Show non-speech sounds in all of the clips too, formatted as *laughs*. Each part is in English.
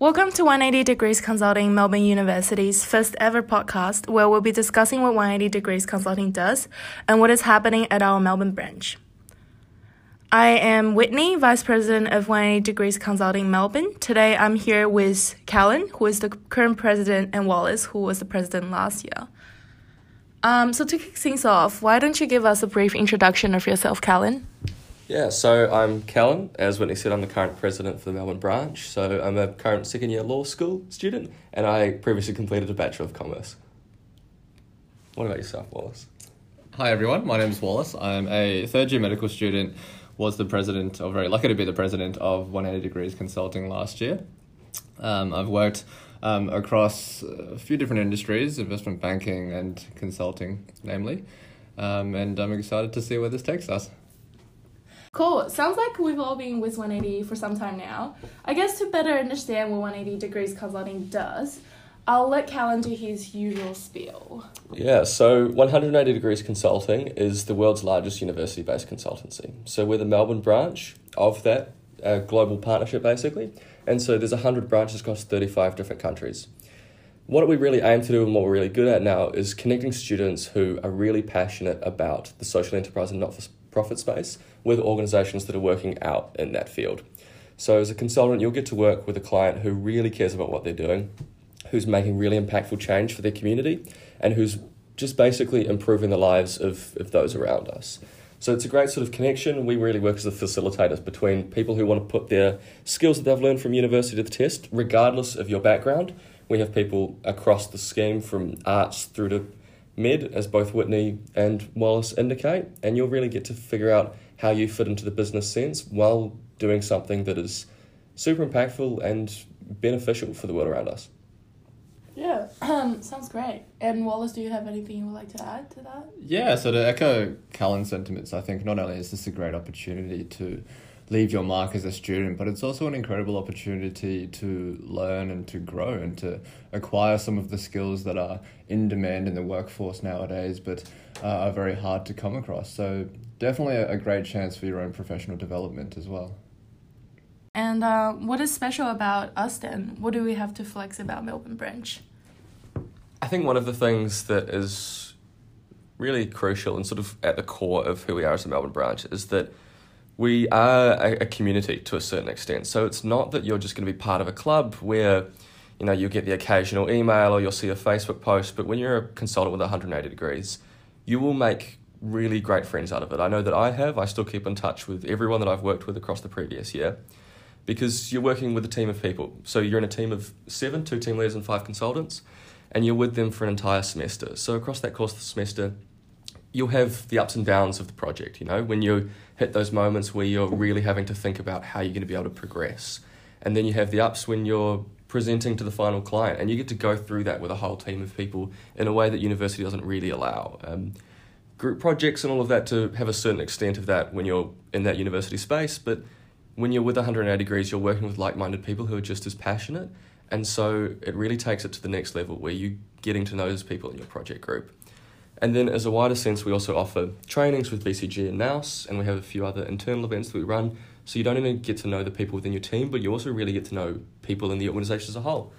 Welcome to 180 Degrees Consulting, Melbourne University's first ever podcast, where we'll be discussing what 180 Degrees Consulting does and what is happening at our Melbourne branch. I am Whitney, Vice President of 180 Degrees Consulting Melbourne. Today I'm here with Callan, who is the current president, and Wallace, who was the president last year. Um, so to kick things off, why don't you give us a brief introduction of yourself, Callan? Yeah, so I'm Callan. As Whitney said, I'm the current president for the Melbourne branch. So I'm a current second year law school student, and I previously completed a Bachelor of Commerce. What about yourself, Wallace? Hi everyone, my name is Wallace. I'm a third year medical student. Was the president, or very lucky to be the president of 180 Degrees Consulting last year. Um, I've worked um, across a few different industries, investment banking and consulting, namely, um, and I'm excited to see where this takes us. Cool. Sounds like we've all been with 180 for some time now. I guess to better understand what 180 Degrees Consulting does, I'll let Callan do his usual spiel. Yeah, so 180 Degrees Consulting is the world's largest university based consultancy. So we're the Melbourne branch of that uh, global partnership, basically. And so there's 100 branches across 35 different countries. What we really aim to do and what we're really good at now is connecting students who are really passionate about the social enterprise and not for profit space with organizations that are working out in that field. So, as a consultant, you'll get to work with a client who really cares about what they're doing, who's making really impactful change for their community, and who's just basically improving the lives of, of those around us. So it's a great sort of connection. We really work as the facilitators between people who want to put their skills that they've learned from university to the test, regardless of your background. We have people across the scheme from arts through to mid, as both Whitney and Wallace indicate, and you'll really get to figure out how you fit into the business sense while doing something that is super impactful and beneficial for the world around us. Yeah, um, *clears throat* sounds great. And Wallace, do you have anything you would like to add to that? Yeah, so to echo Callan's sentiments, I think not only is this a great opportunity to leave your mark as a student, but it's also an incredible opportunity to learn and to grow and to acquire some of the skills that are in demand in the workforce nowadays, but uh, are very hard to come across. So, definitely a, a great chance for your own professional development as well. And uh, what is special about us then? What do we have to flex about Melbourne Branch? I think one of the things that is really crucial and sort of at the core of who we are as a Melbourne branch is that we are a, a, community to a certain extent. So it's not that you're just going to be part of a club where, you know, you'll get the occasional email or you'll see a Facebook post, but when you're a consultant with 180 degrees, you will make really great friends out of it. I know that I have. I still keep in touch with everyone that I've worked with across the previous year because you're working with a team of people. So you're in a team of seven, two team leaders and five consultants, and you're with them for an entire semester. So across that course of the semester, you'll have the ups and downs of the project, you know, when you hit those moments where you're really having to think about how you're going to be able to progress. And then you have the ups when you're presenting to the final client, and you get to go through that with a whole team of people in a way that university doesn't really allow. Um, group projects and all of that to have a certain extent of that when you're in that university space, but when you're with 180 degrees, you're working with like minded people who are just as passionate. And so it really takes it to the next level where you're getting to know those people in your project group. And then, as a wider sense, we also offer trainings with BCG and Nous, and we have a few other internal events that we run. So you don't only get to know the people within your team, but you also really get to know people in the organisation as a whole.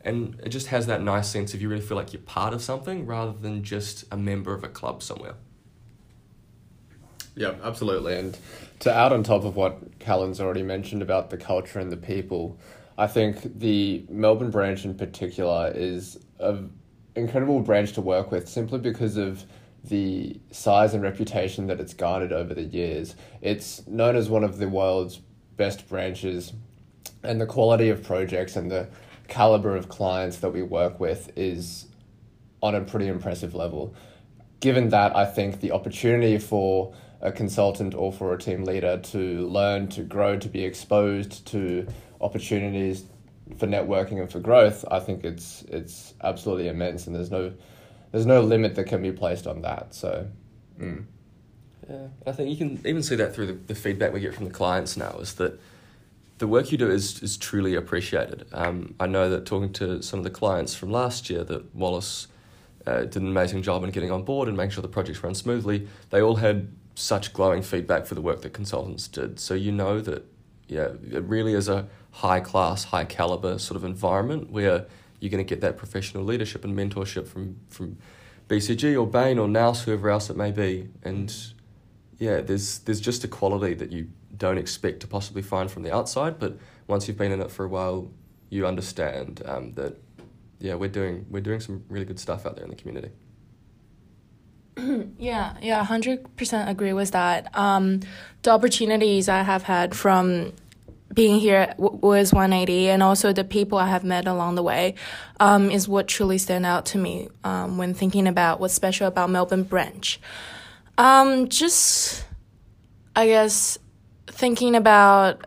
And it just has that nice sense if you really feel like you're part of something rather than just a member of a club somewhere. Yeah, absolutely. And to add on top of what Callan's already mentioned about the culture and the people, I think the Melbourne branch in particular is a incredible branch to work with simply because of the size and reputation that it's garnered over the years. It's known as one of the world's best branches, and the quality of projects and the caliber of clients that we work with is on a pretty impressive level. Given that, I think the opportunity for a consultant or for a team leader to learn, to grow, to be exposed to opportunities for networking and for growth, I think it's it's absolutely immense, and there's no there's no limit that can be placed on that. So, mm. yeah, I think you can even see that through the, the feedback we get from the clients now is that the work you do is is truly appreciated. Um, I know that talking to some of the clients from last year that Wallace uh, did an amazing job in getting on board and making sure the projects run smoothly. They all had such glowing feedback for the work that consultants did. So you know that yeah, it really is a high class, high caliber sort of environment where you're going to get that professional leadership and mentorship from from BCG or Bain or Nous, whoever else it may be, and yeah, there's there's just a quality that you don't expect to possibly find from the outside, but once you've been in it for a while, you understand um, that yeah, we're doing we're doing some really good stuff out there in the community. *laughs* yeah, yeah, hundred percent agree with that. Um, the opportunities I have had from being here was 180 and also the people i have met along the way um, is what truly stand out to me um, when thinking about what's special about melbourne branch um, just i guess thinking about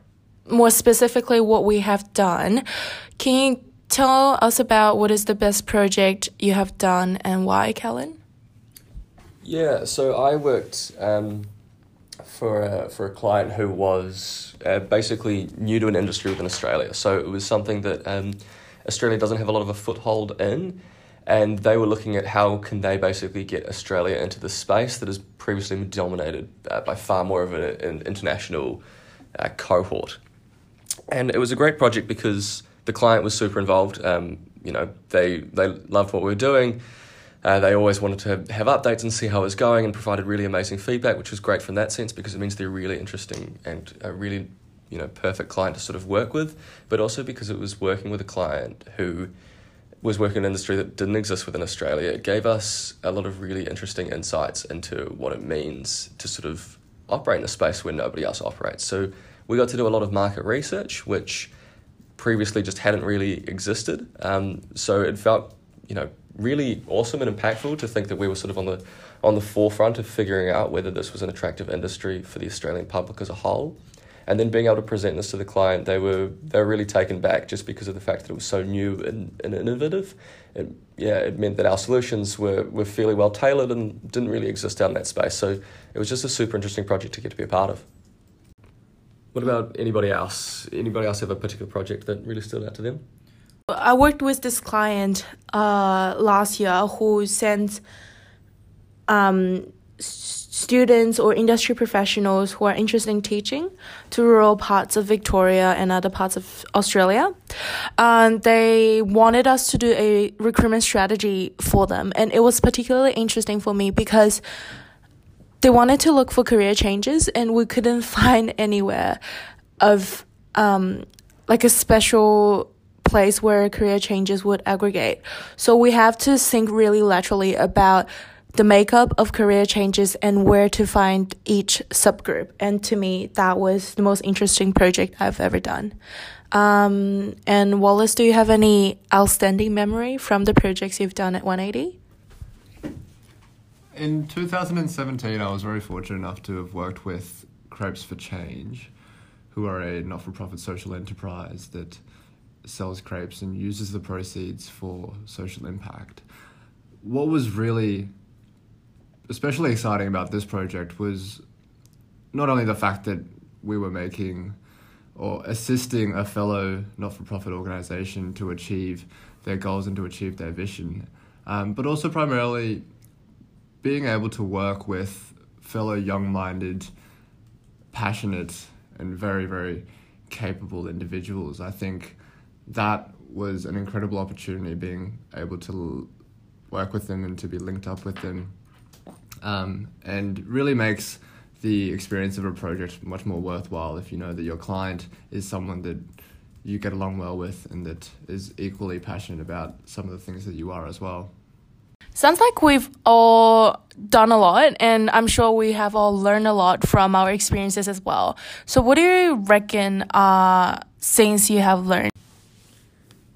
more specifically what we have done can you tell us about what is the best project you have done and why Callan yeah so i worked um, for a, for a client who was uh, basically new to an industry within Australia. So it was something that um, Australia doesn't have a lot of a foothold in, and they were looking at how can they basically get Australia into the space that has previously been dominated uh, by far more of a, an international uh, cohort. And it was a great project because the client was super involved. Um, you know, they they loved what we were doing. Uh, they always wanted to have updates and see how it was going and provided really amazing feedback, which was great from that sense because it means they're really interesting and a really you know perfect client to sort of work with, but also because it was working with a client who was working in an industry that didn't exist within Australia. It gave us a lot of really interesting insights into what it means to sort of operate in a space where nobody else operates. So we got to do a lot of market research, which previously just hadn't really existed. Um, so it felt, you know, really awesome and impactful to think that we were sort of on the on the forefront of figuring out whether this was an attractive industry for the Australian public as a whole. And then being able to present this to the client, they were they were really taken back just because of the fact that it was so new and, and innovative. It, yeah, it meant that our solutions were, were fairly well tailored and didn't really exist out in that space. So it was just a super interesting project to get to be a part of. What about anybody else? Anybody else have a particular project that really stood out to them? I worked with this client uh, last year who sent um, students or industry professionals who are interested in teaching to rural parts of Victoria and other parts of Australia. And they wanted us to do a recruitment strategy for them, and it was particularly interesting for me because they wanted to look for career changes, and we couldn't *laughs* find anywhere of um, like a special place where career changes would aggregate. So we have to think really laterally about the makeup of career changes and where to find each subgroup. And to me, that was the most interesting project I've ever done. Um, and Wallace, do you have any outstanding memory from the projects you've done at 180? In 2017, I was very fortunate enough to have worked with Crepes for Change, who are a not for profit social enterprise that sells crepes and uses the proceeds for social impact. What was really especially exciting about this project was not only the fact that we were making or assisting a fellow not for profit organization to achieve their goals and to achieve their vision, um, but also primarily being able to work with fellow young minded, passionate, and very, very capable individuals. I think that was an incredible opportunity being able to work with them and to be linked up with them um, and really makes the experience of a project much more worthwhile if you know that your client is someone that you get along well with and that is equally passionate about some of the things that you are as well. Sounds like we've all done a lot, and I'm sure we have all learned a lot from our experiences as well. So, what do you reckon are things you have learned?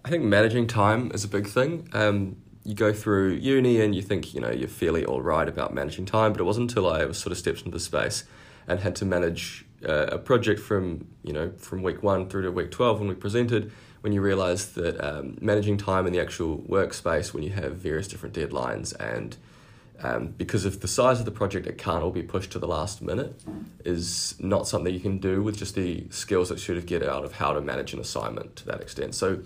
I think managing time is a big thing. Um, you go through uni and you think you know you're fairly all right about managing time, but it wasn't until I was sort of stepped into the space and had to manage uh, a project from you know from week one through to week twelve when we presented. When you realise that um, managing time in the actual workspace, when you have various different deadlines and um, because of the size of the project, it can't all be pushed to the last minute, is not something you can do with just the skills that should have get out of how to manage an assignment to that extent. So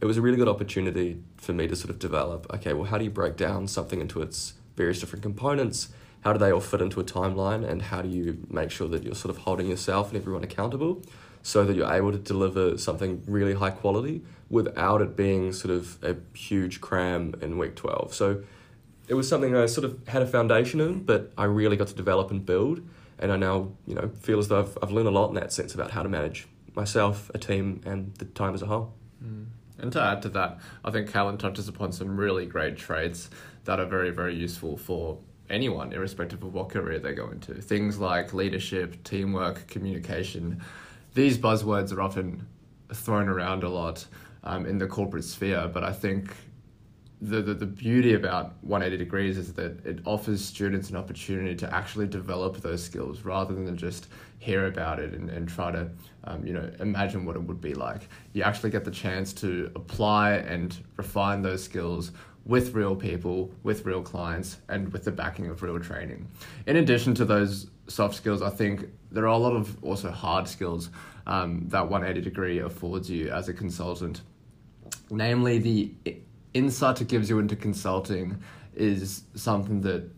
it was a really good opportunity for me to sort of develop okay, well, how do you break down something into its various different components how do they all fit into a timeline and how do you make sure that you're sort of holding yourself and everyone accountable so that you're able to deliver something really high quality without it being sort of a huge cram in week 12. So it was something I sort of had a foundation in, but I really got to develop and build. And I now, you know, feel as though I've, I've learned a lot in that sense about how to manage myself, a team, and the time as a whole. Mm. And to add to that, I think Callan touches upon some really great traits that are very, very useful for anyone, irrespective of what career they go into. Things like leadership, teamwork, communication. These buzzwords are often thrown around a lot um, in the corporate sphere, but I think the, the, the beauty about 180 degrees is that it offers students an opportunity to actually develop those skills rather than just hear about it and, and try to um, you know imagine what it would be like. You actually get the chance to apply and refine those skills with real people with real clients and with the backing of real training. In addition to those soft skills i think there are a lot of also hard skills um, that 180 degree affords you as a consultant. Namely the insight it gives you into consulting is something that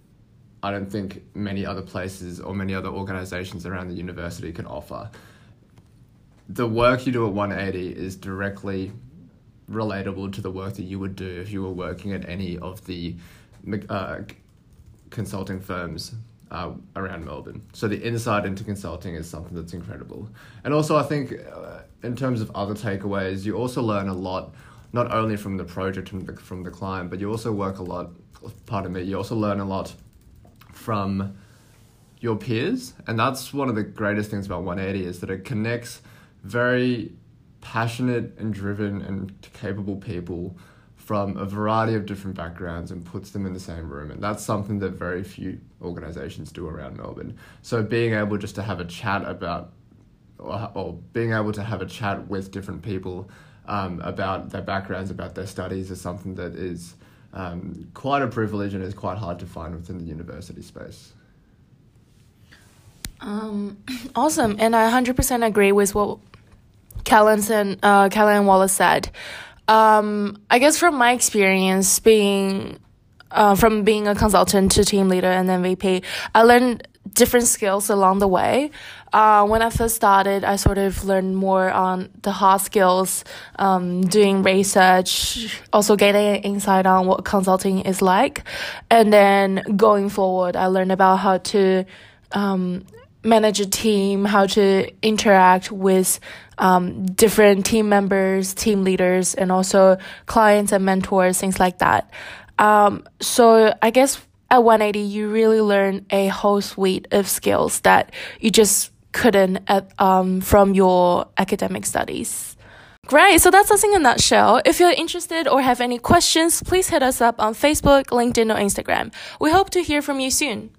I don't think many other places or many other organizations around the university can offer. The work you do at 180 is directly relatable to the work that you would do if you were working at any of the uh, consulting firms uh, around Melbourne. So the insight into consulting is something that's incredible. And also, I think uh, in terms of other takeaways, you also learn a lot not only from the project and from the client, but you also work a lot. Pardon me. You also learn a lot from your peers, and that's one of the greatest things about 180 is that it connects very passionate and driven and capable people from a variety of different backgrounds and puts them in the same room. And that's something that very few organizations do around Melbourne. So being able just to have a chat about, or, or being able to have a chat with different people um, about their backgrounds, about their studies, is something that is um, quite a privilege and is quite hard to find within the university space. Um, *clears throat* awesome, and I 100% agree with what Callan and uh, Callan Wallace said. Um, I guess from my experience being uh, from being a consultant to team leader and then VP, I learned different skills along the way. Uh, when I first started, I sort of learned more on the hard skills, um, doing research, also getting insight on what consulting is like. And then going forward, I learned about how to um, manage a team, how to interact with um, different team members, team leaders, and also clients and mentors, things like that. Um, so I guess at 180, you really learn a whole suite of skills that you just couldn't at, um, from your academic studies. Great, so that's us in a nutshell. If you're interested or have any questions, please hit us up on Facebook, LinkedIn, or Instagram. We hope to hear from you soon.